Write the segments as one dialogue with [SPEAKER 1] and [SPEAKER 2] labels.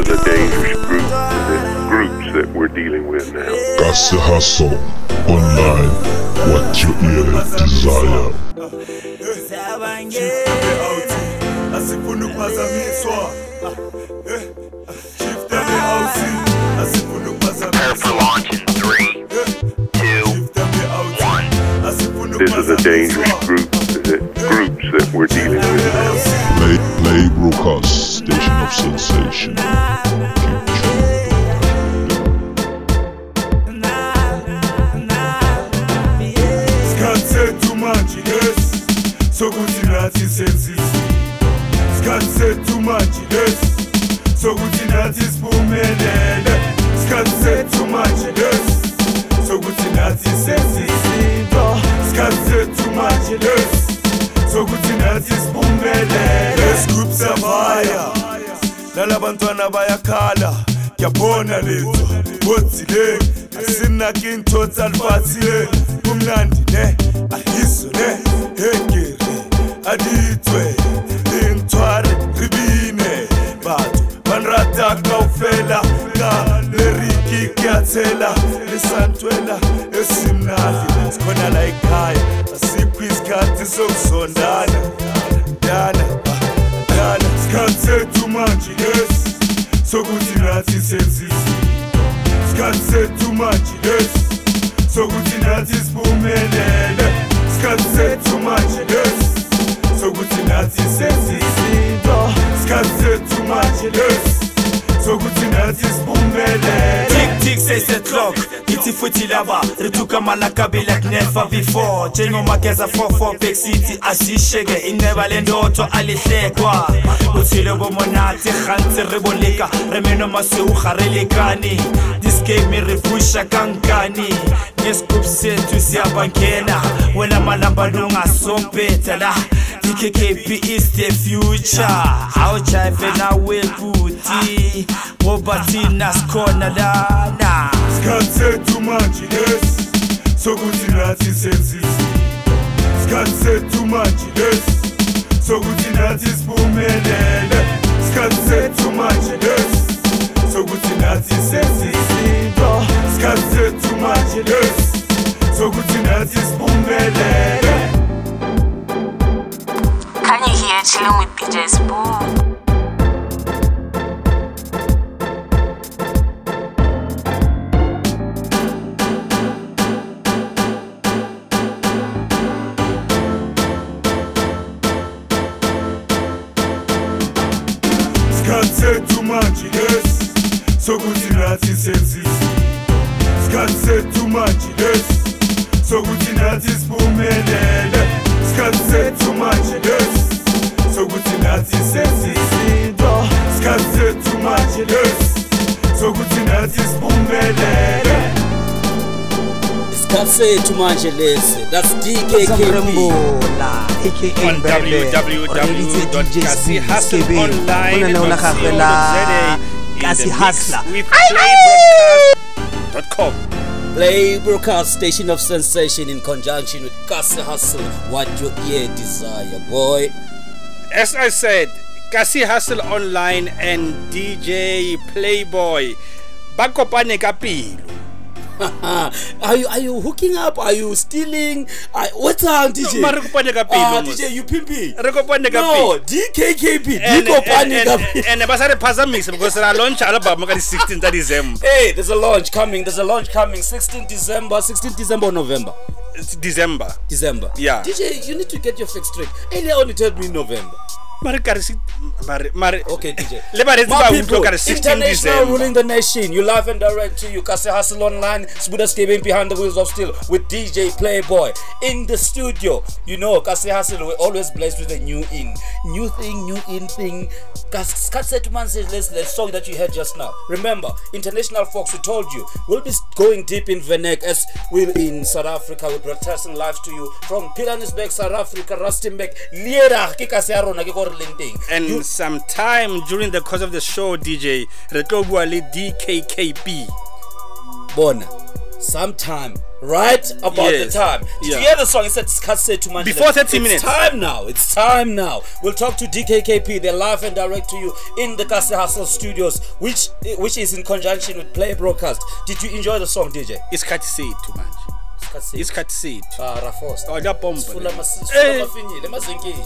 [SPEAKER 1] is a dangerous group, the groups that we're dealing with now.
[SPEAKER 2] Kasi Hustle Online What your ear desire
[SPEAKER 3] asifuna ukuphazamiswa shift out asifuna ukuphazamiswa
[SPEAKER 1] This is a dangerous group, the groups that we're dealing with. Now.
[SPEAKER 2] Play, play broadcast Station of Sensation.
[SPEAKER 3] Sikhathi sethu manje lesi sokuthi nathi senzisi Sikhathi sethu manje lesi sokuthi nathi siphumelele. Sikhathi sethu manje lesi sokuthi nathi Katze too much ilus So kuthi nathi sibumele Let's group survivor Lala bantwana bayakhala. Ngiyabona letho Bothi le Asinakinto tsalfathile Kumnandi ne Ahiso ne Hegere Aditwe. Leriki ke a tshela le santwela esimnadi sikhona la ekhaya asikho isikhathi sokusondana dana dana sikhathi sethu manje lesi sokuthi nathi senzisi sikhathi sethu manje lesi sokuthi nathi siphumelele. Sikhathi sethu manje lesi sokuthi nathi senzisi sikhathi sethu manje lesi sokuthi nathi siphumelele
[SPEAKER 4] say set lock ithi futhi laba rithuka malakabi like never before. Njengomageza 44 big city asisheke ineba lendotho alihlekwa botshelo bo monate gantse re boleka. Re meno masweu ga re lekane this game re pusha kankane nescoop sethu siyabankena wena malambanongasompeta la DKKP is the future. Awujive nawe buti Ngoba thina sikhona lana.
[SPEAKER 3] Sikhathi sethu manje lesi sokuthi nathi senzisi sikhathi sethu manje lesi sokuthi nathi siphumelele sikhathi sethu manje lesi sokuthi nathi senzisi sikhathi sethu manje lesi sokuthi nathi siphumelele
[SPEAKER 5] Kanye here chilling with DJ Spoon.
[SPEAKER 3] sikhathi sethu manje lesi sokuthi nathi senzisi sikhathi sethu manje lesi sokuthi nathi siphumelele sikhathi sethu manje lesi sokuthi nathi senzisi sikhathi sethu manje lesi sokuthi nathi siphumelele
[SPEAKER 6] isikhathi sethu manje lesi that's dkkp
[SPEAKER 7] Mbola aka
[SPEAKER 8] on
[SPEAKER 7] www.kasihustleonline.co.za Kasi Hustler.
[SPEAKER 8] with playbroadcast.com.
[SPEAKER 6] play broadcast station of sensation in conjunction with Kasi Hustle. What your ear desire boy
[SPEAKER 8] As I said, Kasi Hustle Online and DJ Playboy ba kopane ka pelo.
[SPEAKER 6] are you are you hooking up are you stealing I, what's on DJ
[SPEAKER 8] mara re kopane ka pelo,
[SPEAKER 6] ah
[SPEAKER 8] mos.
[SPEAKER 6] DJ you pimping
[SPEAKER 8] Re kopane ka
[SPEAKER 6] no
[SPEAKER 8] pelo.
[SPEAKER 6] DKKP di kopane ka pelo
[SPEAKER 8] and ba sa re phazamisa because ra launch album ka di 16 tsa December.
[SPEAKER 6] Hey, there's a launch coming. There's a launch coming. 16 December, 16 December November?
[SPEAKER 8] It's December.
[SPEAKER 6] December.
[SPEAKER 8] Yeah.
[SPEAKER 6] DJ, you need to get your facts straight. Earlier on, you told me November.
[SPEAKER 8] Mare ka re si- mare mare
[SPEAKER 6] Okay, DJ.
[SPEAKER 8] le baretsi
[SPEAKER 6] My
[SPEAKER 8] ba
[SPEAKER 6] people,
[SPEAKER 8] utlwa ka re 16
[SPEAKER 6] international
[SPEAKER 8] December.
[SPEAKER 6] ruling the nation. You live and direct to you. Kasi Hustle Online. Sbuda Skabing behind the wheels of steel with DJ Playboy in the studio. You know, Kasi Hustle, we're always blessed with a new in. New thing, new in thing. Kase man says, let's, let's song that you heard just now. Remember, international folks, we told you, we'll be going deep in Venek as we're in South Africa. We're broadcasting live to you from Pilanesberg, South Africa, Rustenburg. Liera, ke Kase ya rona, ke teng.
[SPEAKER 8] and
[SPEAKER 6] You-
[SPEAKER 8] sometime during the course of the show dj re tlo bua le dkkp
[SPEAKER 6] bona sometime right about
[SPEAKER 8] Yes.
[SPEAKER 6] the time. Did
[SPEAKER 8] Yeah.
[SPEAKER 6] you hear the song? It said Skase to Mandela.
[SPEAKER 8] Before 30
[SPEAKER 6] it's
[SPEAKER 8] minutes.
[SPEAKER 6] time now. It's time now. We'll talk to DKKP. They're live and direct to you in the Kasi Hustle Studios, which which is in conjunction with Play Broadcast. Did you enjoy the song, DJ?
[SPEAKER 8] It's isikhathi sethu manje isikhathi sethu
[SPEAKER 6] Ah, Rafoster.
[SPEAKER 8] Oh, lapomba
[SPEAKER 6] Sifuna
[SPEAKER 8] le.
[SPEAKER 6] mas- sifuna amafinyile, emazinkini.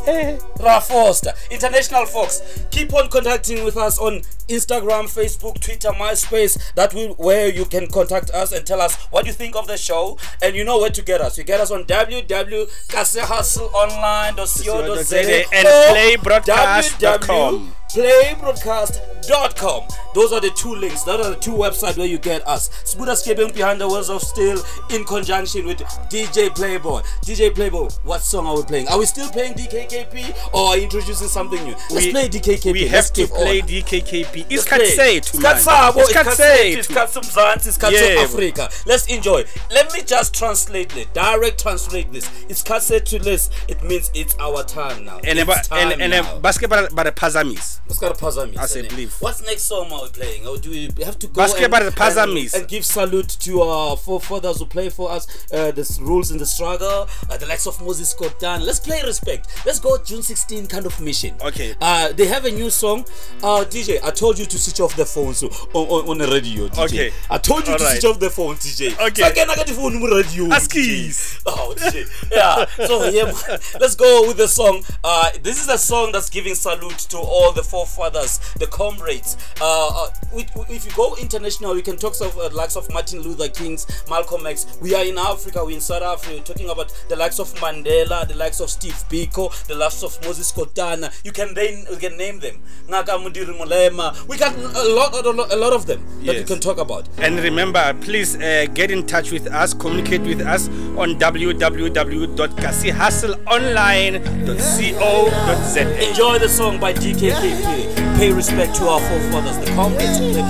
[SPEAKER 6] Rafoster. International folks, keep on contacting with us on Instagram, Facebook, Twitter, MySpace. That will where you can contact us and tell us what you think of the show. And you know where to get us. You get us on www.kasihustleonline.co.za
[SPEAKER 8] And playbroadcast.com.
[SPEAKER 6] playbroadcast.com. Those are the two links. Those are the two websites where you get us. Spuda Skebeng behind the wheels of steel in conjunction with DJ Playboy. DJ Playboy, what song are we playing? Are we still playing DKKP or introducing something new? Let's
[SPEAKER 8] We-
[SPEAKER 6] play DKKP.
[SPEAKER 8] we
[SPEAKER 6] Let's
[SPEAKER 8] have to play. DKKP
[SPEAKER 6] Let's
[SPEAKER 8] isikhathi
[SPEAKER 6] play.
[SPEAKER 8] sethu
[SPEAKER 6] Isikhathi
[SPEAKER 8] manje.
[SPEAKER 6] sabo,
[SPEAKER 8] Isikhathi
[SPEAKER 6] isikhathi sethu,
[SPEAKER 8] sethu.
[SPEAKER 6] isikhathi somzansi, isikhathi
[SPEAKER 8] Yebo.
[SPEAKER 6] Africa. Let's enjoy. Let me just translate it. Direct translate this. Isikhathi sethu list. It means it's our time now.
[SPEAKER 8] and
[SPEAKER 6] it's time
[SPEAKER 8] and and
[SPEAKER 6] now.
[SPEAKER 8] Uh, baske ba ba re phazamisa
[SPEAKER 6] Let's go to Pazamis.
[SPEAKER 8] I say believe.
[SPEAKER 6] What's next song are we playing? Or do we have to go
[SPEAKER 8] Basket
[SPEAKER 6] and,
[SPEAKER 8] by the
[SPEAKER 6] and,
[SPEAKER 8] Pazamis.
[SPEAKER 6] and give salute to our forefathers who play for us, uh, the rules in the struggle, uh, the likes of Moses Kotane. Let's play respect. Let's go June 16 kind of mission.
[SPEAKER 8] Okay.
[SPEAKER 6] Uh, they have a new song. Uh, DJ, I told you to switch off the phone so, on, on, on the radio. DJ.
[SPEAKER 8] Okay.
[SPEAKER 6] I told you to
[SPEAKER 8] Alright.
[SPEAKER 6] switch off the phone, DJ.
[SPEAKER 8] Okay.
[SPEAKER 6] So again, I got the phone on the radio.
[SPEAKER 8] Askies.
[SPEAKER 6] Oh, DJ. Yeah. So yeah, let's go with the song. Uh, this is a song that's giving salute to all the forefathers, the comrades. Uh, uh, we, we- if you go international, we can talk of uh, likes of Martin Luther King's, Malcolm X. We are in Africa. We're in South Africa. We're talking about the likes of Mandela, the likes of Steve Biko, the likes of Moses Kotane. You can then you can name them. Ngaka Modiri Molema. We got a lot, a lot, a lot of them that we can talk about.
[SPEAKER 8] And remember, please uh, get in touch with us, communicate with us on www.kasihustleonline.co.za.
[SPEAKER 6] Enjoy the song by DKKP. Pay respect to our forefathers, the comrades who play,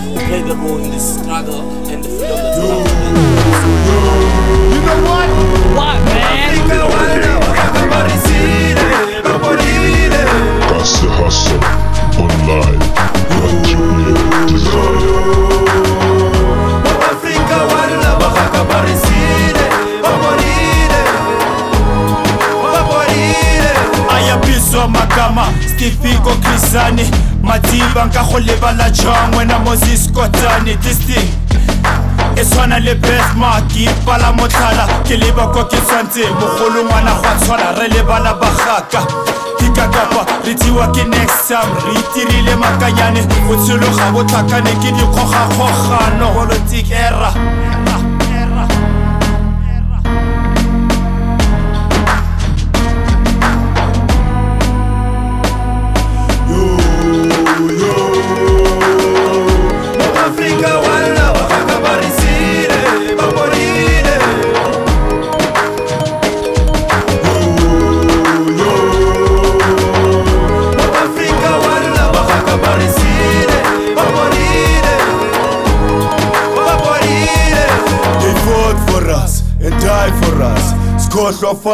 [SPEAKER 6] who the role in this struggle and the freedom that's
[SPEAKER 2] Kasi Hustle
[SPEAKER 4] Magama stefiko krisani madiba nka go lebala jang wena moses kotane this thing e tshwana le bethmark ke ipala motlhala ke leba kwa ke tshwantse mogolo ngwana go a tshwana re lebala bagaka ke ka kapa re tiwa ke next time re itirile makanyane botshelo ga bo tlhakane ke dikgogakgogano. Politic era era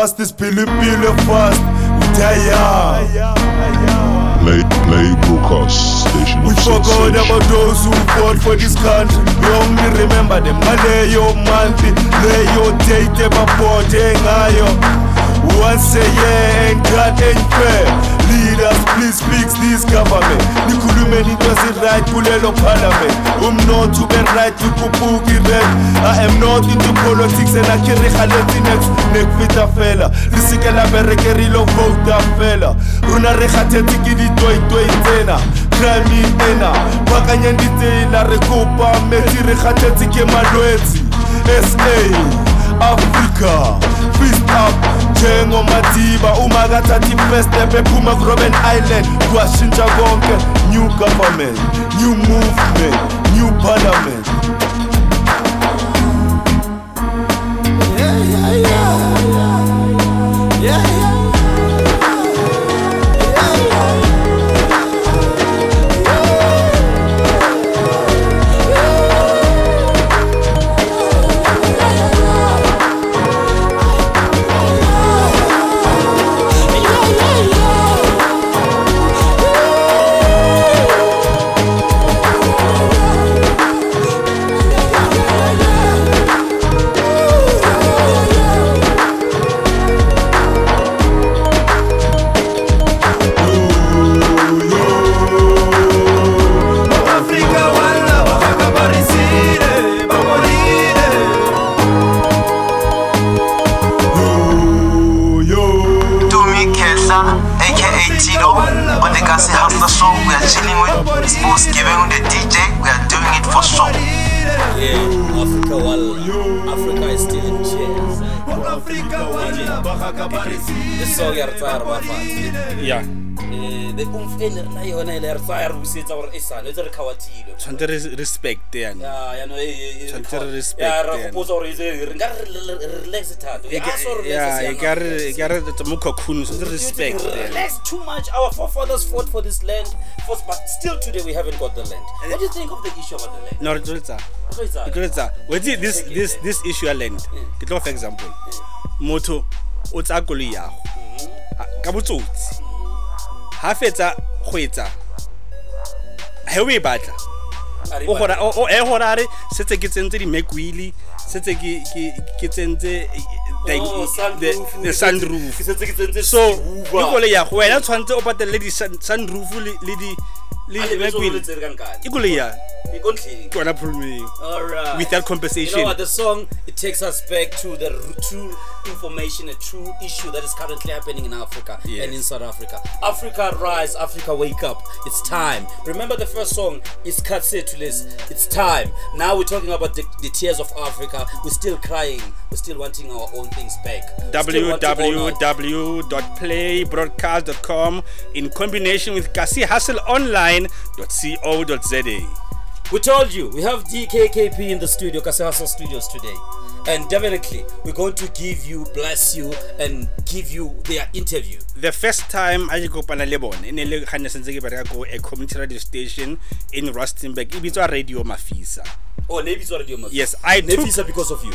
[SPEAKER 3] Fast isiphiliphile fast. We die young.
[SPEAKER 2] Play, play Broadcast Station
[SPEAKER 3] We forgot about those who fought for this country. We only remember them. Ngaleyo month, leyo date ebabhode ngayo. Once a year and God ain't fair. Leaders, please fix this government. Nikhulume into right kulelo parliament. Umnotho ube right ukhuphuka irent. I am not into politics and I carry Latinx nekfita fela. Lisike la bereke re lo vote fela. Rona re kgathetse ke ditoi-toi tsena. Crime ena bakanyang ditsela re kopa metsi re kgathetse ke malwetsi. SA Africa Fist up njengomadiba uma kathathi first step ephuma ku-robben island kwashintsha konke. New government new movement new parliament
[SPEAKER 6] Eh, the oomph e ne re na yona e le retire re busetsa gore e sane e tse re khawathile.
[SPEAKER 8] tshwanetse re respect yani
[SPEAKER 6] Ya, ya no.
[SPEAKER 8] Tshwantse re respect
[SPEAKER 6] Ya re
[SPEAKER 8] yena.
[SPEAKER 6] gopotsa gore re nka re re- re relax thata. We ask for relax
[SPEAKER 8] yeah
[SPEAKER 6] as
[SPEAKER 8] e
[SPEAKER 6] young
[SPEAKER 8] ka re
[SPEAKER 6] Africans.
[SPEAKER 8] e ka re tsa mo cocoon so respect yani.
[SPEAKER 6] Relax too much. Our forefathers fought for this land, fought, but still today we haven't got the land. What do you think of the issue about the land?
[SPEAKER 8] no re tlo letsa
[SPEAKER 6] What is that?
[SPEAKER 8] ke tlo letsa wetsi this this this issue ya land mm. ke tlo go fa example mm. motho o tsa koloi yago mm-hmm. a- ka botsotsi mm-hmm. ha fetsa go etsa he o e batla
[SPEAKER 6] Are
[SPEAKER 8] o
[SPEAKER 6] you-
[SPEAKER 8] gora o e gora re setse ke tsentse di McWheely setse ke ke ke tsentse the
[SPEAKER 6] Oh,
[SPEAKER 8] the
[SPEAKER 6] sunroof.
[SPEAKER 8] the sunroof
[SPEAKER 6] Ke setse ke tsentse
[SPEAKER 8] so
[SPEAKER 6] sehuba.
[SPEAKER 8] ke koloi ya go wena tshwantse o patelle di sun- sunroof le le di le
[SPEAKER 6] A le beso le
[SPEAKER 8] McWheely
[SPEAKER 6] tsere ka nkane.
[SPEAKER 8] ke koloi ya
[SPEAKER 6] ko ntlheng.
[SPEAKER 8] ke ona problem eo
[SPEAKER 6] Alright.
[SPEAKER 8] With that
[SPEAKER 6] You know
[SPEAKER 8] compensation.
[SPEAKER 6] what? The song it takes us back to the true information, a true issue that is currently happening in Africa
[SPEAKER 8] Yes.
[SPEAKER 6] and in South Africa. Africa rise, Africa wake up. It's time. Remember the first song is Katsetulis. It's time. Now we're talking about the, the tears of Africa. We're still crying. We're still wanting our own things back. Still want to own our-
[SPEAKER 8] www.playbroadcast.com in combination with kasihustleonline.co.za.
[SPEAKER 6] We told you we have DKKP in the studio, Kasi Hustle Studios today. And definitely we're going to give you, bless you, and give you their interview.
[SPEAKER 8] The first time I go kopana le bone ne le ga ne sentse ke bereka ko a community radio station in Rustenburg bitswa Radio Mafisa.
[SPEAKER 6] Oh, already on my
[SPEAKER 8] Yes, I took
[SPEAKER 6] Navy's because of you.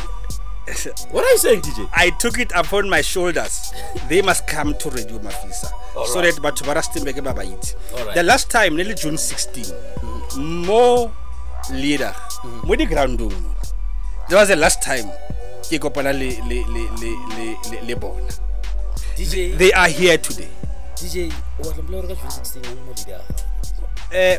[SPEAKER 6] What are you saying, DJ?
[SPEAKER 8] I took it upon my shoulders. They must come to Radio Mafisa so
[SPEAKER 6] right.
[SPEAKER 8] that batho ba Rustenburg ba
[SPEAKER 6] baitse
[SPEAKER 8] The last time ne le June 16 mo leader mo di groundong mo. That was the last time ke kopana le le le le le le, bona.
[SPEAKER 6] DJ,
[SPEAKER 8] They are here today.
[SPEAKER 6] DJ, what I'm blowing June 16 on my.
[SPEAKER 8] Uh,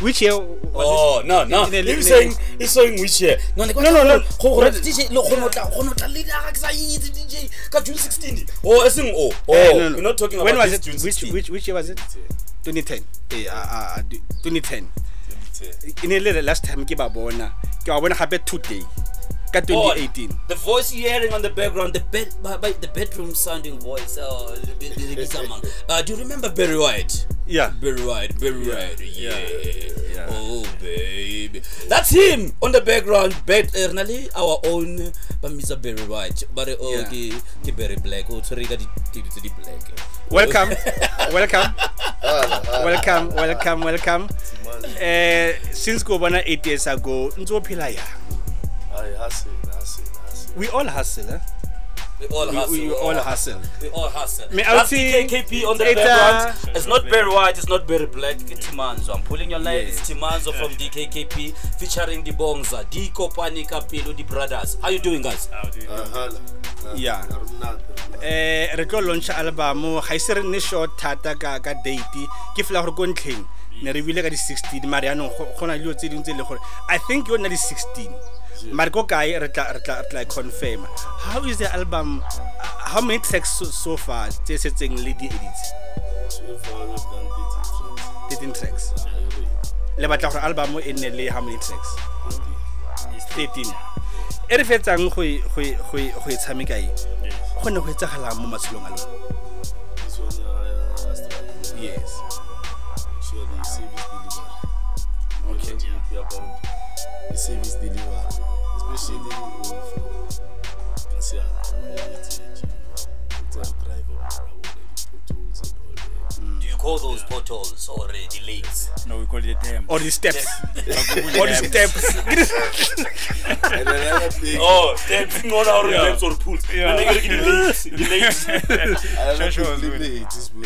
[SPEAKER 8] which year was
[SPEAKER 6] Oh, no, no.
[SPEAKER 8] Ne- ne-
[SPEAKER 6] He's
[SPEAKER 8] ne-
[SPEAKER 6] saying, he's saying which year? No, no,
[SPEAKER 8] No, no, no.
[SPEAKER 6] Go, go, DJ, look, go, not, go, not, leader, ka sa itse, DJ, ka June 16. Oh, as in, oh, oh,
[SPEAKER 8] Eh, no, no.
[SPEAKER 6] we're not talking
[SPEAKER 8] when
[SPEAKER 6] about
[SPEAKER 8] was
[SPEAKER 6] this
[SPEAKER 8] it?
[SPEAKER 6] June
[SPEAKER 8] Which
[SPEAKER 6] 16.
[SPEAKER 8] which which year was it? 2010. Eh, uh, uh, uh, 2010. E ne le the last time ke ba bona. Ke ba bona gape today. Ka 2018.
[SPEAKER 6] The voice you're hearing on the background, the bed, by, by the bedroom sounding voice. Oh, uh, do you remember Barry White?
[SPEAKER 8] Yeah.
[SPEAKER 6] Barry White, Barry White, yeah. Oh, baby. That's him on the background. Bed, uh, really, our own, but Mr. Barry White. But uh,
[SPEAKER 8] Yeah.
[SPEAKER 6] okay, the Barry Black. Oh, sorry, got the the- the black.
[SPEAKER 8] Welcome. welcome. welcome, welcome, welcome. Eh since go bona 8 years ago, ntse o phela yang? We all hustle, eh?
[SPEAKER 6] We all
[SPEAKER 8] We-
[SPEAKER 6] hustle.
[SPEAKER 8] we all hustle.
[SPEAKER 6] We all hustle.
[SPEAKER 8] Me, I
[SPEAKER 6] That's
[SPEAKER 8] say
[SPEAKER 6] KKP on the
[SPEAKER 8] it's,
[SPEAKER 6] background.
[SPEAKER 8] uh,
[SPEAKER 6] It's not Barry White, it's not Barry Black, it's Timanzo. I'm pulling your leg, it's Timanzo from DKKP featuring the Bongza, Diko Panika Pelo, the brothers. How you doing, guys?
[SPEAKER 8] Yeah. eh re tlo launch album ga ise re nne short thata ka ka date ke fela gore ko ntlheng ne re bile ka di 16 mare yaanong go go na le dilo tse dingwe tse e le gore i think yona di 16 mare ko kae confirm. How is the album how many tracks so, so far tse setseng le di edits? 13 tracks. Le batla gore album e nne how many tracks? 13 e re fetsang go e- e- e- e tshameka e? Go ne go etsagalang mo matshelong a lona. Yes.
[SPEAKER 9] Okay. The service delivery, especially the one from Kasia, driver, potholes and all that.
[SPEAKER 6] Do you call those potholes already lanes?
[SPEAKER 4] No, we call it them.
[SPEAKER 8] or the steps or the steps
[SPEAKER 9] And another thing,
[SPEAKER 6] Oh, steps, not our
[SPEAKER 4] Yeah.
[SPEAKER 6] lanes or pools.
[SPEAKER 4] Yeah.
[SPEAKER 6] And they get the lanes, the lanes.
[SPEAKER 9] another
[SPEAKER 4] Sure, sure,
[SPEAKER 9] thing,
[SPEAKER 4] good.
[SPEAKER 9] limit is bro.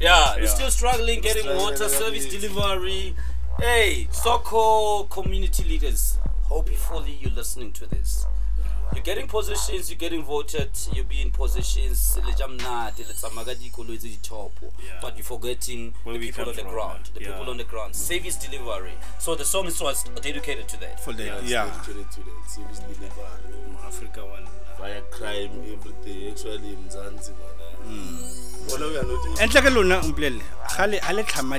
[SPEAKER 6] Yeah, we're
[SPEAKER 4] Yeah.
[SPEAKER 6] still struggling getting water service delivery. Hey, Soko community leaders, hopefully you're listening to this. you're getting positions you're getting voted you be in positions le ja mnate le tsamaya ka dikoloi tse but you're forgetting
[SPEAKER 8] Where
[SPEAKER 6] the people on the
[SPEAKER 8] from,
[SPEAKER 6] ground the
[SPEAKER 8] yeah.
[SPEAKER 6] people on the ground mm. service delivery so the song is was dedicated to that
[SPEAKER 8] for the
[SPEAKER 9] Yeah, it's
[SPEAKER 8] yeah
[SPEAKER 9] dedicated to that. Service delivery.
[SPEAKER 8] Africa one
[SPEAKER 9] Fire crime, everything. Actually, Mzansi, man. Mm. Wala we are not
[SPEAKER 8] entle ke lona mpolele ga le ga le tlhama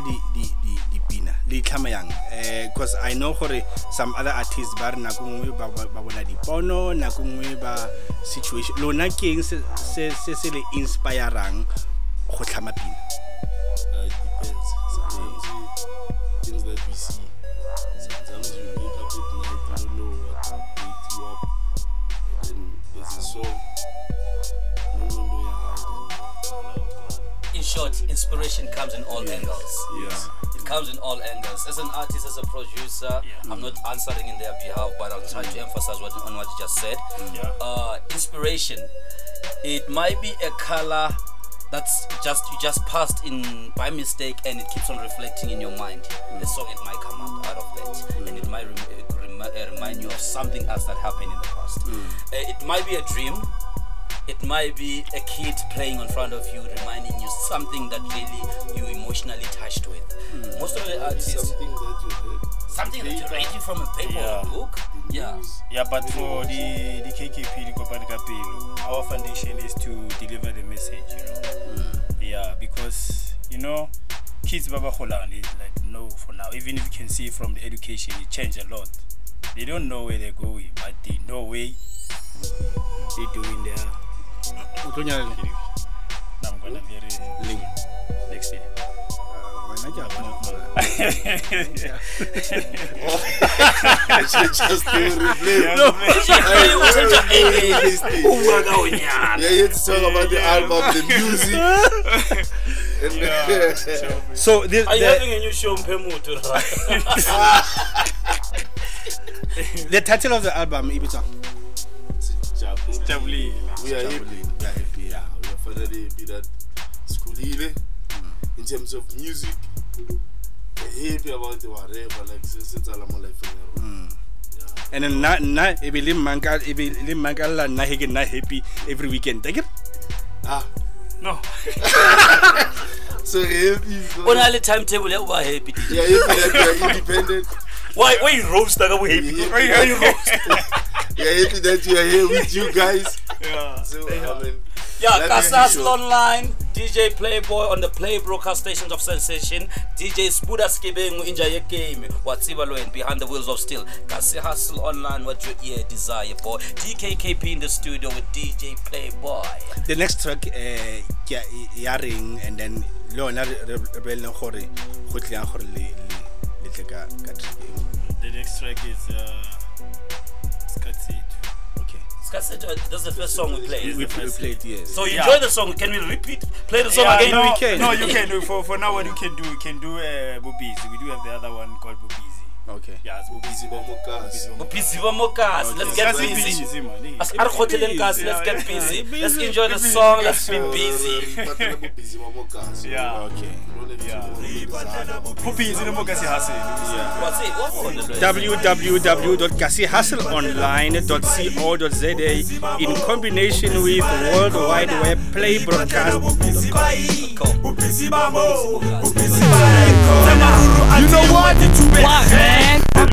[SPEAKER 8] le itlhama yang eh because i know gore some other artists ba re nako nngwe ba ba ba bona dipono nako nngwe ba situation lona ke eng se se se se le inspirang go tlhama pina
[SPEAKER 9] Uh, it depends. Sometimes you, things that we see. Sometimes you wake up at night, you don't know what wakes you up. And then there's a song. No one know your heart and
[SPEAKER 6] in short inspiration comes in all angles
[SPEAKER 9] Yes.
[SPEAKER 6] It comes in all angles. As an artist, as a producer, I'm not answering in their behalf, but I'll try to emphasize what, on what you just said. Uh, inspiration. It might be a color that's just you just passed in by mistake, and it keeps on reflecting in your mind. The song it might come out, out of that, and it might rem- rem- uh, remind you of something else that happened in the past. Uh, it might be a dream. It might be a kid playing in front of you, reminding you something that really you emotionally touched with. Hmm. Most of the artists,
[SPEAKER 9] something that you heard.
[SPEAKER 6] something that you're reading from a paper or a book. Yeah.
[SPEAKER 8] yeah but for the the kkp the kopane ka hmm. our foundation is to deliver the message you know. Hmm. Yeah because you know kids ba ba golang they like no for now. Even if you can see from the education it changed a lot. They don't know where they're going but they know where they're doing their
[SPEAKER 10] o tlo nyala le
[SPEAKER 8] now i'm gonna get it
[SPEAKER 10] leng
[SPEAKER 8] next year
[SPEAKER 10] wena ke a bona gore
[SPEAKER 9] Just to replay.
[SPEAKER 8] No,
[SPEAKER 9] Yeah, you talk about the album, the music. And
[SPEAKER 8] so this,
[SPEAKER 6] Are you
[SPEAKER 8] the,
[SPEAKER 6] having a new show, Mpemutu?
[SPEAKER 8] the title of the album ibitsa
[SPEAKER 9] Jabulile. We are happy. We are finally happy that Skulile, in terms of music, happy about the whatever. Like since I'm life.
[SPEAKER 8] and then na na e be le manka e be le manka la nna he ke nna happy every weekend. Take it.
[SPEAKER 9] Ah,
[SPEAKER 8] no.
[SPEAKER 9] So we're happy.
[SPEAKER 6] o na le timetable ya o ba happy
[SPEAKER 9] We are happy that we are independent.
[SPEAKER 6] why why you roast ka bo happy why you- why you roast?
[SPEAKER 9] We are happy that we are here with you guys. Yeah. So I mean,
[SPEAKER 6] yeah
[SPEAKER 9] Let me
[SPEAKER 6] Kasa
[SPEAKER 9] hear
[SPEAKER 6] Hustle online DJ Playboy on the Play broadcast stations of Sensation DJ Spuda Skibeng inja ye game watsiba lo behind the wheels of steel Kasi Hustle online what your ear desire boy DKKP in the studio with DJ Playboy
[SPEAKER 8] the next track eh ke ya ring and then le yona re re- re boleleng gore go tleng gore le le le tle ka ka track eo.
[SPEAKER 11] The next track is uh, Scat Seed.
[SPEAKER 8] okay
[SPEAKER 6] Kasi that's the first song we played
[SPEAKER 8] we, we played yes
[SPEAKER 6] so you
[SPEAKER 11] Yeah.
[SPEAKER 6] enjoy the song can we repeat play the song
[SPEAKER 11] Yeah,
[SPEAKER 6] again
[SPEAKER 11] no,
[SPEAKER 8] we can.
[SPEAKER 11] No, you can do for for now. What you can do, you can do uh, Bobizi. We do have the other one called Bobizi.
[SPEAKER 8] Okay.
[SPEAKER 11] Yeah, it's Bobizi.
[SPEAKER 9] Bomokas.
[SPEAKER 6] busy ba mo kasi let's get
[SPEAKER 11] Kasi
[SPEAKER 6] busy.
[SPEAKER 11] busy, man. Hey.
[SPEAKER 6] As ar khoteleng kasi let's get busy. Let's enjoy the song let's be busy
[SPEAKER 9] busy. Bomokas.
[SPEAKER 11] Yeah.
[SPEAKER 8] okay.
[SPEAKER 11] Bobizi no more kasi hustle.
[SPEAKER 6] what's it? What
[SPEAKER 8] www.kasihustleonline.co.za in combination with World Wide Web Play Broadcast.
[SPEAKER 4] You know what?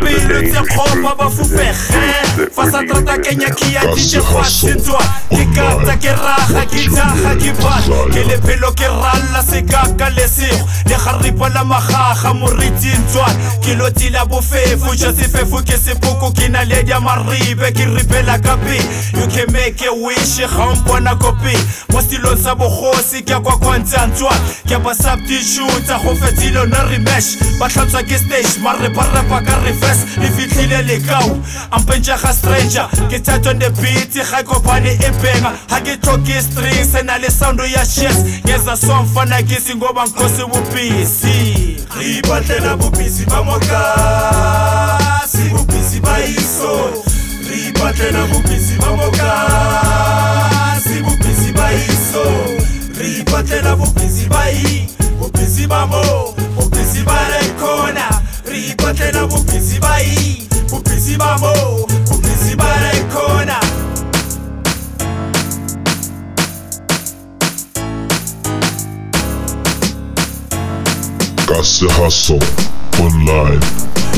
[SPEAKER 4] Pelo tse kgopa ba fufege fa sa trata kenya ke ya ditše fasetswa ke kata ke raga ke thaga ke pala ke lephelo ke ralla sekaka le sego le garipa la magaga moritsing tswana ke lotila bofefo ja sefefo ke sepoko ke na le dia maribe ke ripela ka pele you can make a wish ga mpona kope mo stilong sa bogosi ke a kwakwantshang tswana ke ba substitute tsa go fetile na remesh ba tlhatswa ke stage mare ba rapa ka reverse le fitlhile lekao. Ampentša ga stranger ke chat on the beat ga kopane e benga ga ke tlhoke string se na le soundo ya shes ngeza song fana ke singoba nkose bobisi re ipatlela bobisi ba mokasi bobisi ba iso. Re ipatlela bobisi ba mokasi bobisi ba iso. Re ipatlela bobisi ba i bobisi ba mo bobisi ba rekona tibotela bubhizi bayi bubhizi babo bubhizi balekhona
[SPEAKER 2] Kasi Hustle Online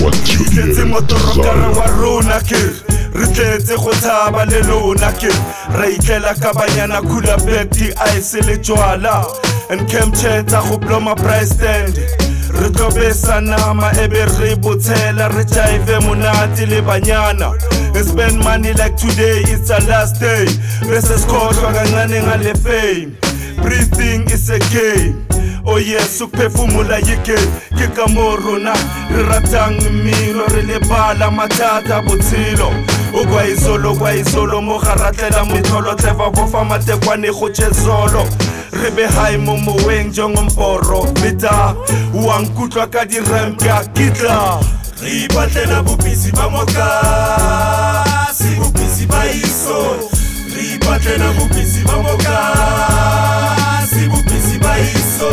[SPEAKER 2] What you hear
[SPEAKER 3] is
[SPEAKER 2] desire
[SPEAKER 3] re tletse go tshaba le lona ke. Ra itlela ka banyana cooler bag di-ice le jwala and camchetsa go bloma price stand re tlo besa nama e be re botshela re jive monate le banyana. And spend money like today it's our last day. Bese sikhohlwa kancane ngale fame. Breathing is a game. Oh yes ukuphefumula yigame ke ka moo rona re ratang mmino re lebala mathata botshelo o kwa izolo kwa izolo mo ga ratlela metlholo tleva bofa matekwane go tšezolo re be hai mo moweng jongomporo feta wa nkutlwa ka direm ke a kitla. Re ipatlela bopisi ba mokasi bopisi ba iso. Re ipatlela bopisi ba mokasi bopisi ba iso.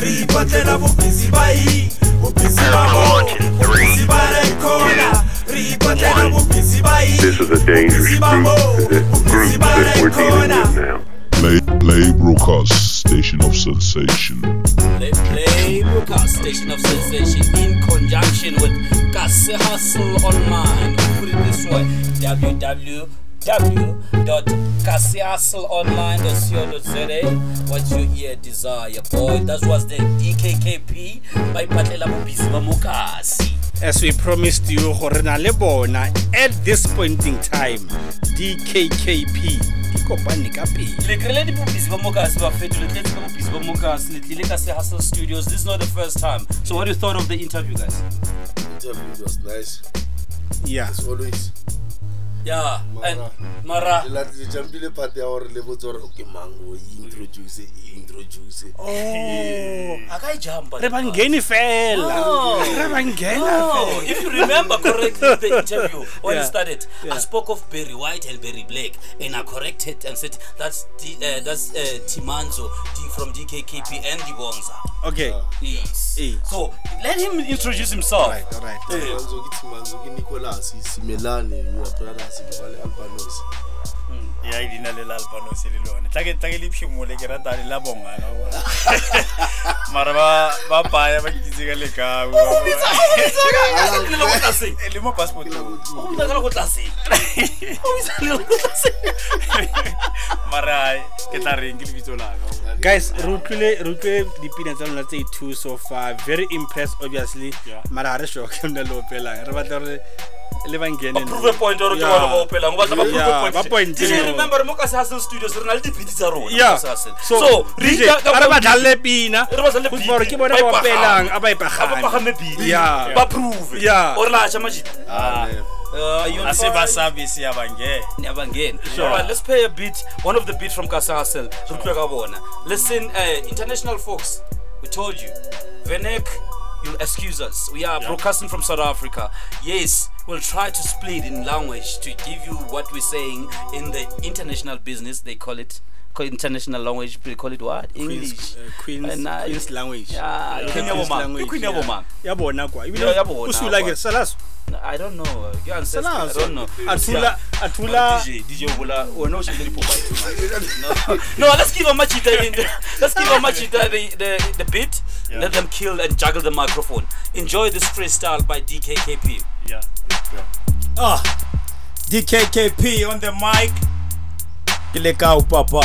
[SPEAKER 3] Re ipatlela bopisi ba i bopisi ba mo bopisi ba rekona re ipatlela bopisi
[SPEAKER 1] This is a dangerous group, that group that we're dealing with now.
[SPEAKER 2] Play, play broadcast station of sensation
[SPEAKER 6] Play, play broadcast station of sensation in conjunction with Kasi Hustle Online. Put it this way www.kasihustleonline.co.za. What you hear desire, boy. That was the DKKP by Patela Mobisi Mokasi.
[SPEAKER 8] As we promised you gore na le bona. At this point in time dkkp di kopane ka pele.
[SPEAKER 6] Le kry-ile dipopisi ba mokasi ba feto le tletse ka bopisi ba mokasi le tlile ka se hustle studios. This is not the first time. So what do you thought of the interview guys?
[SPEAKER 9] Interview was nice.
[SPEAKER 8] Yeah.
[SPEAKER 9] As always
[SPEAKER 6] yeah and mara
[SPEAKER 9] le jumpile part ya gore le botse gore okay mango introduce introduce
[SPEAKER 6] a ka e jumpa
[SPEAKER 8] re bangeni fela
[SPEAKER 6] No.
[SPEAKER 8] re bangena
[SPEAKER 6] if you remember correctly the interview when
[SPEAKER 8] Yeah.
[SPEAKER 6] it started,
[SPEAKER 8] Yeah.
[SPEAKER 6] I spoke of Barry White and Barry Blake, and I corrected and said that's D, uh, that's uh, Timanzo D from DKKP and Dibonza.
[SPEAKER 8] okay
[SPEAKER 6] Yes.
[SPEAKER 8] Eh.
[SPEAKER 6] So let him introduce himself.
[SPEAKER 8] Alright, alright.
[SPEAKER 6] Eh.
[SPEAKER 9] manzo ke timanzo ke nicolas simelane you are ke ba le albanos
[SPEAKER 11] ya e dina le lalpanos le lone tla ke tla ke rata le la bongana mara ba paya ba kitse ka lekau le mo passport mara ke tla reng ke lebitso laka
[SPEAKER 8] guys re utlwile dipina tsa lona tse two so far very impressed obviously. Mara ga re sure ke nna le opelang re batla gore le bangene
[SPEAKER 6] prove a point or ke
[SPEAKER 8] Yeah.
[SPEAKER 6] bona ba opelang ba tla ba prove a
[SPEAKER 8] Yeah,
[SPEAKER 6] point
[SPEAKER 8] ba point
[SPEAKER 6] Did you
[SPEAKER 8] no.
[SPEAKER 6] remember mo ka se hustle studios re na le dipiti tsa rona
[SPEAKER 8] Yeah.
[SPEAKER 6] mo Kasi Hustle.
[SPEAKER 8] So,
[SPEAKER 6] so
[SPEAKER 8] DJ,
[SPEAKER 6] ka- ka-
[SPEAKER 8] a re ba dlalle pina
[SPEAKER 6] Re ba dlalle
[SPEAKER 8] go
[SPEAKER 6] beat.
[SPEAKER 8] tswa gore ke bona
[SPEAKER 6] Ba
[SPEAKER 8] ba
[SPEAKER 6] e
[SPEAKER 8] opelang
[SPEAKER 6] pagame.
[SPEAKER 8] a ba e
[SPEAKER 6] Ga ba
[SPEAKER 8] pagame
[SPEAKER 6] pagame beat.
[SPEAKER 8] Yeah.
[SPEAKER 6] ba prove
[SPEAKER 8] Yeah.
[SPEAKER 6] o re la tša majita
[SPEAKER 9] Ah, man.
[SPEAKER 6] Uh, you on
[SPEAKER 11] a se ba
[SPEAKER 6] fire?
[SPEAKER 11] service ya bangena
[SPEAKER 6] Nyabangeni.
[SPEAKER 11] Sure.
[SPEAKER 6] All right, let's play a beat. One of the beats from Kasi Hustle. Re ka bona. Listen, uh, international folks, we told you. Venek, you'll excuse us. We are broadcasting from South Africa. Yes, we'll try to split in language to give you what we're saying in the international business. They call it international language. They call it what? English.
[SPEAKER 8] uh, Queen's,
[SPEAKER 6] Uh,
[SPEAKER 8] Queen's language
[SPEAKER 6] Yeah,
[SPEAKER 8] Yeah.
[SPEAKER 6] Queen ya bo
[SPEAKER 8] Queen's
[SPEAKER 6] mang?
[SPEAKER 8] language,
[SPEAKER 6] Ke Queen
[SPEAKER 8] yeah.
[SPEAKER 6] mang?
[SPEAKER 8] ya bona kwa ebile
[SPEAKER 6] Ya- bona
[SPEAKER 8] o ke salas
[SPEAKER 6] I don't know. You ancestor. I don't know.
[SPEAKER 8] A thula- a thula-
[SPEAKER 6] DJ, DJ Obola, wena shebile Popeye tonight. No, let's give a machita in the, let's give a machita the, the, the beat.
[SPEAKER 11] Yeah.
[SPEAKER 6] Let them kill and juggle the microphone. Enjoy this freestyle by DKKP.
[SPEAKER 11] yeah
[SPEAKER 4] Ah, DKKP on the mic. Kilekau papa.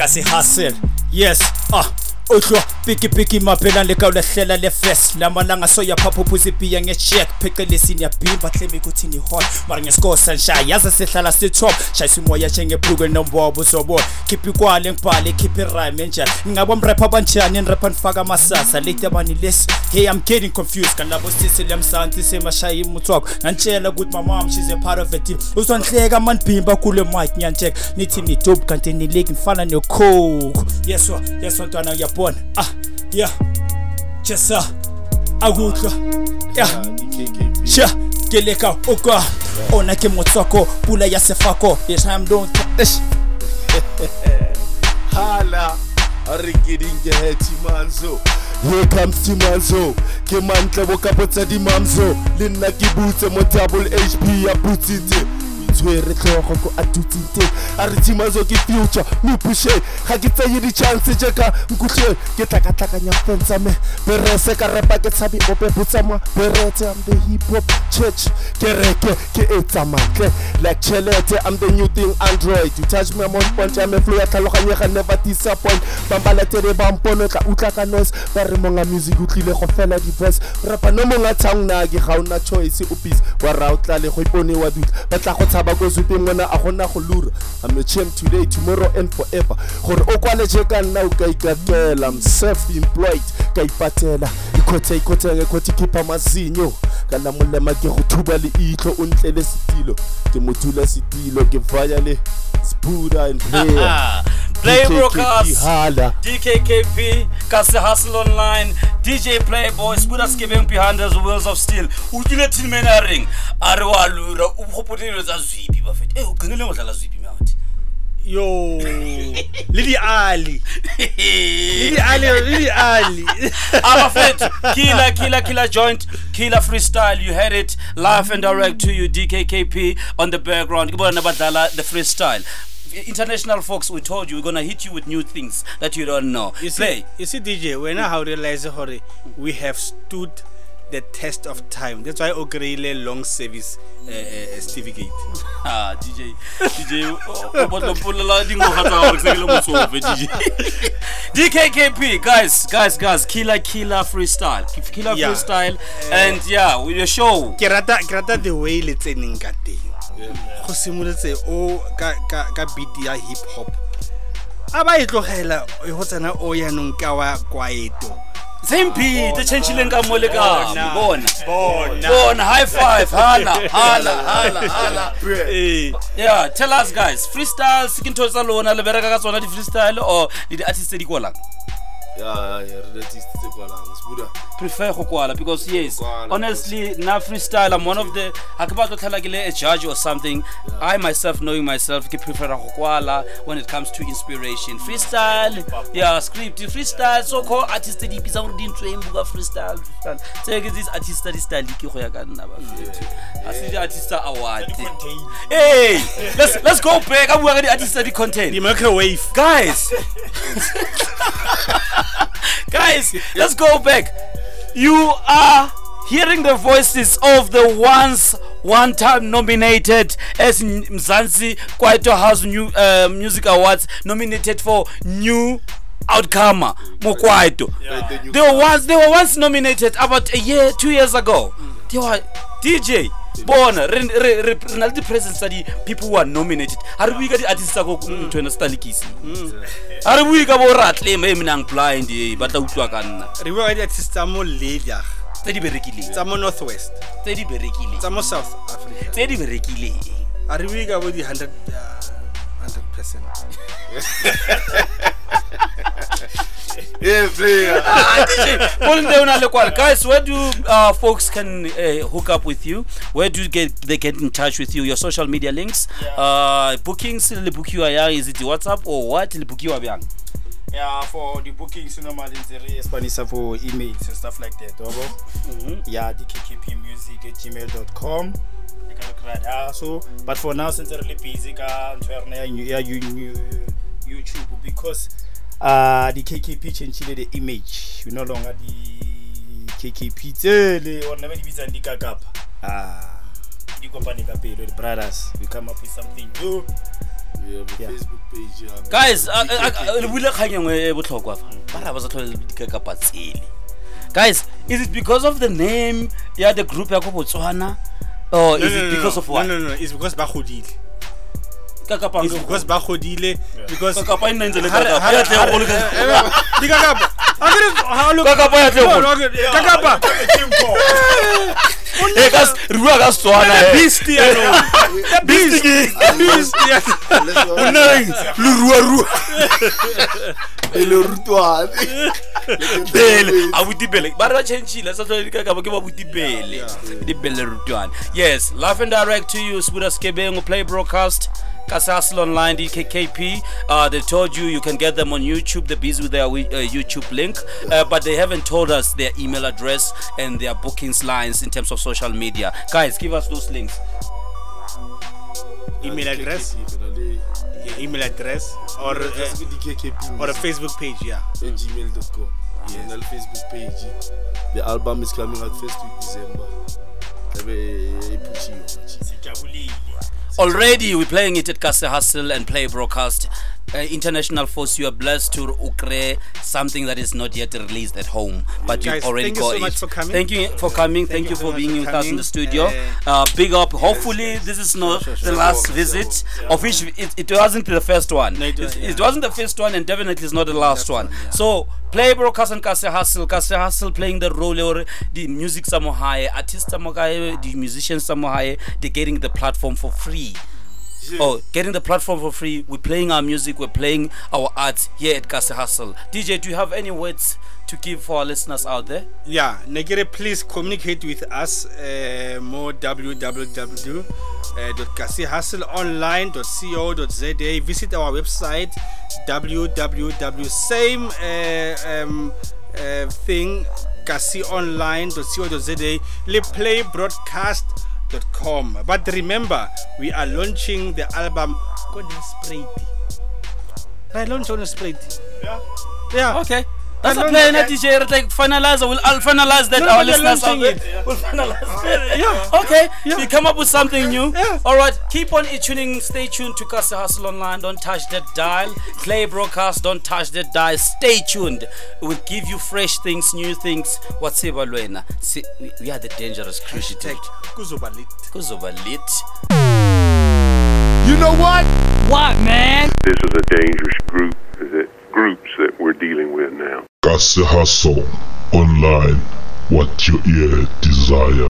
[SPEAKER 4] Kasi hustle. Yes. Ah. Uhlwa piki piki mapela lekau lehlela le fest lamalanga soya phapho phuzi piya ngecheck phecelezi niyabhimba hlemi ukuthi ni hot mara ngescore sunshine yaza sihlala si top. Shayisa umoya njengebhluku enombobo uzobo khiphi kwale ngibhale khiphi rhyme enjani ngingabo mrap abanjani nirap nifaka amasasa late abani lesi hey i'm getting confused. Kanabo sisi lemsanti semashaya imuthwako ngantshela ukuthi my mom she's a part of the team. Uzwanhleka manibhimba kule mic ngiyancheka nithi ni dope kanti nileki ngifana no-coke yeswa yeswa ntwana uyabona. Ah Yeah, chesa, agutra Yeah, yeah, geleka uka Ona kimotoko, pula ya sefako Yes, I'm doing this
[SPEAKER 3] Hala, arigidinge heti manzo. Welcome Simanzo ke mantle bo kapotsa dimamzo le nna ke butse mo double hp ya butsitse tshwere tlhogo ko a dutseng teng a re thimazo ke future mo pusheng ga ke tseye di-chance jaaka nkutlweng ke tlakatlakanya fensa me berese ka repa ke tshabi ope botsama berete am the hip hop church. Kereke ke etsa mantle like chelete am the new thing android. You touch me amon point ya me flow ya tlhaloganyega never disappoint. Bambaletele ba mpono tla utlwa ka ba re monga music go fela rapa no monga ga choice o wa ra o go ipone wa dutla. Ba tla go tshaba ko zupeng ngwana a gona go lura. I'm a champ today tomorrow and forever. Gore o kwaletse ka nna o ka ikakela i'm self employed ka ipatela. Ikhothe ikhothe khothe khipha mazinyo. Ka la molema ke go thuba le itlho o ntle le setilo. Ke mothula setilo ke vaya le spuda and prayer
[SPEAKER 6] Play
[SPEAKER 3] hala.
[SPEAKER 6] DKKP, Kasi Hustle Online, DJ Playboy, Spuda Skibeng behind the wheels of steel. Utlile tin mena ring. Are wa lura o khopotile tsa zwipi ba fete. Eh qengele go dlala zwipi mount.
[SPEAKER 8] yo le di-ali le di-ali le di-ali
[SPEAKER 6] Abafethu, killer, killer, killer joint, killer freestyle. You heard it live and direct to you, DKKP on the background. Kibona badlala the freestyle. International folks, we told you we're gonna hit you with new things that you don't know.
[SPEAKER 8] you see,
[SPEAKER 6] Play.
[SPEAKER 8] you see dj wena ha o realize gore we have stood the test of time that's why o long service uh, uh, certificate
[SPEAKER 6] Ah, DJ, DJ, o batla mpolela dingwaga tsa gore se ke le motsofe DJ. DKKP, guys, guys, guys, killer, killer freestyle, killer
[SPEAKER 8] Yeah.
[SPEAKER 6] freestyle, and yeah, with your show.
[SPEAKER 8] ke rata ke rata the way le tseneng ka teng go simolotse o ka ka ka beat ya hip hop a ba e tlogela e go tsena o yanong ka wa kwaeto
[SPEAKER 6] Same beat, the chenchileng ka mo le ka
[SPEAKER 8] Bona.
[SPEAKER 6] bona. High five, hala, hala, hala, hala.
[SPEAKER 8] Eh,
[SPEAKER 6] Yeah, tell us guys, freestyle se ke ntho tsa lona le bereka ka tsona di freestyle or le di artist tse di kwalang?
[SPEAKER 9] Ya ya re artist tse
[SPEAKER 6] prefer go kwala because yes honestly na freestyle i'm one of the ha ke batla tlhala ke le a judge or something. I myself knowing myself ke prefer go kwala when it comes to inspiration. Freestyle yeah script freestyle so called artist di pisa gore di ntswe buka freestyle freestyle. Tse ke these artist di style ke go ya ka nna ba fethu. A se di artist award. Hey let's let's go back a bua ka di artist di content
[SPEAKER 8] di microwave
[SPEAKER 6] guys guys let's go back. You are hearing the voices of the once one time nominated as N- mzansi kwaito house new uh, music awards nominated for new outcomer mokwaito. They were once they were once nominated about a year two years ago. They were dj bona re na le di-presence tsa di-people who are nominated. Ga re bue ka di-artist tsa ko ntho ena stalikisi ga re bue ka bo ratlem e menang blind e ba tla utlwa ka nna.
[SPEAKER 8] Re bua ka di-artist tsa mo lejag
[SPEAKER 6] tse di berekileng.
[SPEAKER 8] tsa mo northwest
[SPEAKER 6] tse di berekileng.
[SPEAKER 8] tsa mo south africa.
[SPEAKER 6] Tse di berekileng.
[SPEAKER 8] A re bue ka bo di-hundred uh, 100 percent
[SPEAKER 9] yeah player
[SPEAKER 6] Paul Ndeuna Guys, where do uh, folks can uh, hook up with you? Where do you get they get in touch with you? Your social media links, uh, bookings, le bookiwa ya is it WhatsApp or what? Le bookiwa byang?
[SPEAKER 11] yeah for the bookings normally ntse re for emails and stuff like that wabo yeah dkkp music at gmail.com yeah so but for now since I'm really busy I'm trying you- new- youtube because uh the kkp changile the image. We no longer the kkp tsele or never di bitsang di kakapa. Ah. Di kopane ka pelo the brothers we come up with something new.
[SPEAKER 9] Ya
[SPEAKER 6] Guys, le buile kgang engwe e botlhokwa fa. Ba ra ba sa tlhole dikakapa tsele. Guys, is it because of the name ya the group ya ko Botswana or is it because of what?
[SPEAKER 8] no no no. It's because ba godile
[SPEAKER 6] Ka kapa
[SPEAKER 8] it's because ba godile because
[SPEAKER 6] Ka kapa e nna ntse le
[SPEAKER 8] Ha re-
[SPEAKER 6] kakapa.
[SPEAKER 8] ha re-
[SPEAKER 6] Ya tle
[SPEAKER 8] ha re-
[SPEAKER 6] go le ka-
[SPEAKER 8] di kakapa Akere, ha lo-
[SPEAKER 6] Kakapa ya tle
[SPEAKER 8] No,
[SPEAKER 6] go-
[SPEAKER 8] no, okay, kakapa
[SPEAKER 6] Eh, ka s- re bua ka Setswana, eh.
[SPEAKER 8] beast ya no The beast. The beast ya
[SPEAKER 6] Bonneng, le ruarua.
[SPEAKER 9] e le rutwane.
[SPEAKER 6] Bele abuti bele ba re ba changile sa tlhole di ka kapa ke babuti bele di bele rutwane. Yes live and direct to you spuda skebeng play broadcast Kasasl Online, DKKP. Uh, they told you you can get them on YouTube. They're busy with their uh, YouTube link, uh, but they haven't told us their email address and their bookings lines in terms of social media. Guys, give us those links.
[SPEAKER 8] email address
[SPEAKER 9] KKP, but ali-
[SPEAKER 8] yeah, email address or
[SPEAKER 9] Email address
[SPEAKER 8] uh, or a Facebook page yeah
[SPEAKER 9] at gmail.com. Yeah, and Facebook page. The album is coming out first week December. Ebe ipushiwe manje.
[SPEAKER 6] Already we're playing it at Kasi Hustle and Play Broadcast. Uh, International Force, you are blessed to ukre something that is not yet released at home, but you've already
[SPEAKER 8] thank you
[SPEAKER 6] got
[SPEAKER 8] so
[SPEAKER 6] it.
[SPEAKER 8] much for coming.
[SPEAKER 6] Thank you for coming. Thank, you
[SPEAKER 8] so
[SPEAKER 6] for
[SPEAKER 8] much
[SPEAKER 6] being with us in the studio.
[SPEAKER 8] Uh,
[SPEAKER 6] big up. Hopefully, this is not
[SPEAKER 8] Sure, sure,
[SPEAKER 6] the
[SPEAKER 8] sure.
[SPEAKER 6] last visit. Of which it, it wasn't the first one.
[SPEAKER 8] No, it
[SPEAKER 6] it,
[SPEAKER 8] was-
[SPEAKER 6] it
[SPEAKER 8] yeah.
[SPEAKER 6] wasn't the first one, and definitely it's not the last one. So. Play broadcast and Kasi Hustle, Kasi Hustle playing the role or the music somewhere high, artists somewhere high, the musicians somewhere high, they're getting the platform for free. Oh, getting the platform for free. We're playing our music, we're playing our arts here at Kasi Hustle. DJ, do you have any words to give for our listeners out there?
[SPEAKER 8] yeah negere please communicate with us uh, more www uh, visit our website www same uh, um, uh, thing kasionline.co.za le play but remember we are launching the album kone sprayed right launch on
[SPEAKER 9] Yeah.
[SPEAKER 8] yeah
[SPEAKER 6] Okay. That's
[SPEAKER 8] I
[SPEAKER 6] a
[SPEAKER 8] don't
[SPEAKER 6] plan,
[SPEAKER 8] know.
[SPEAKER 6] DJ. Eh, like finalize. We'll I'll finalize that.
[SPEAKER 8] No,
[SPEAKER 6] our
[SPEAKER 8] but they're
[SPEAKER 6] listeners out
[SPEAKER 8] it.
[SPEAKER 6] We'll finalize that.
[SPEAKER 8] Yeah.
[SPEAKER 6] Okay.
[SPEAKER 8] Yeah.
[SPEAKER 6] We come up with something new.
[SPEAKER 8] Yeah.
[SPEAKER 6] All right. Keep on tuning. Stay tuned to Kasi Hustle Online. Don't touch that dial. Play broadcast. Don't touch that dial. Stay tuned. We'll give you fresh things, new things. What's it, Balwena? See, we, we are the dangerous crucial.
[SPEAKER 8] kuzoba lit
[SPEAKER 6] Kuzoba lit.
[SPEAKER 2] You know what?
[SPEAKER 5] What, man?
[SPEAKER 1] This is a dangerous group that groups that we're dealing with now.
[SPEAKER 2] Kasi Hustle Online. What your ear desire.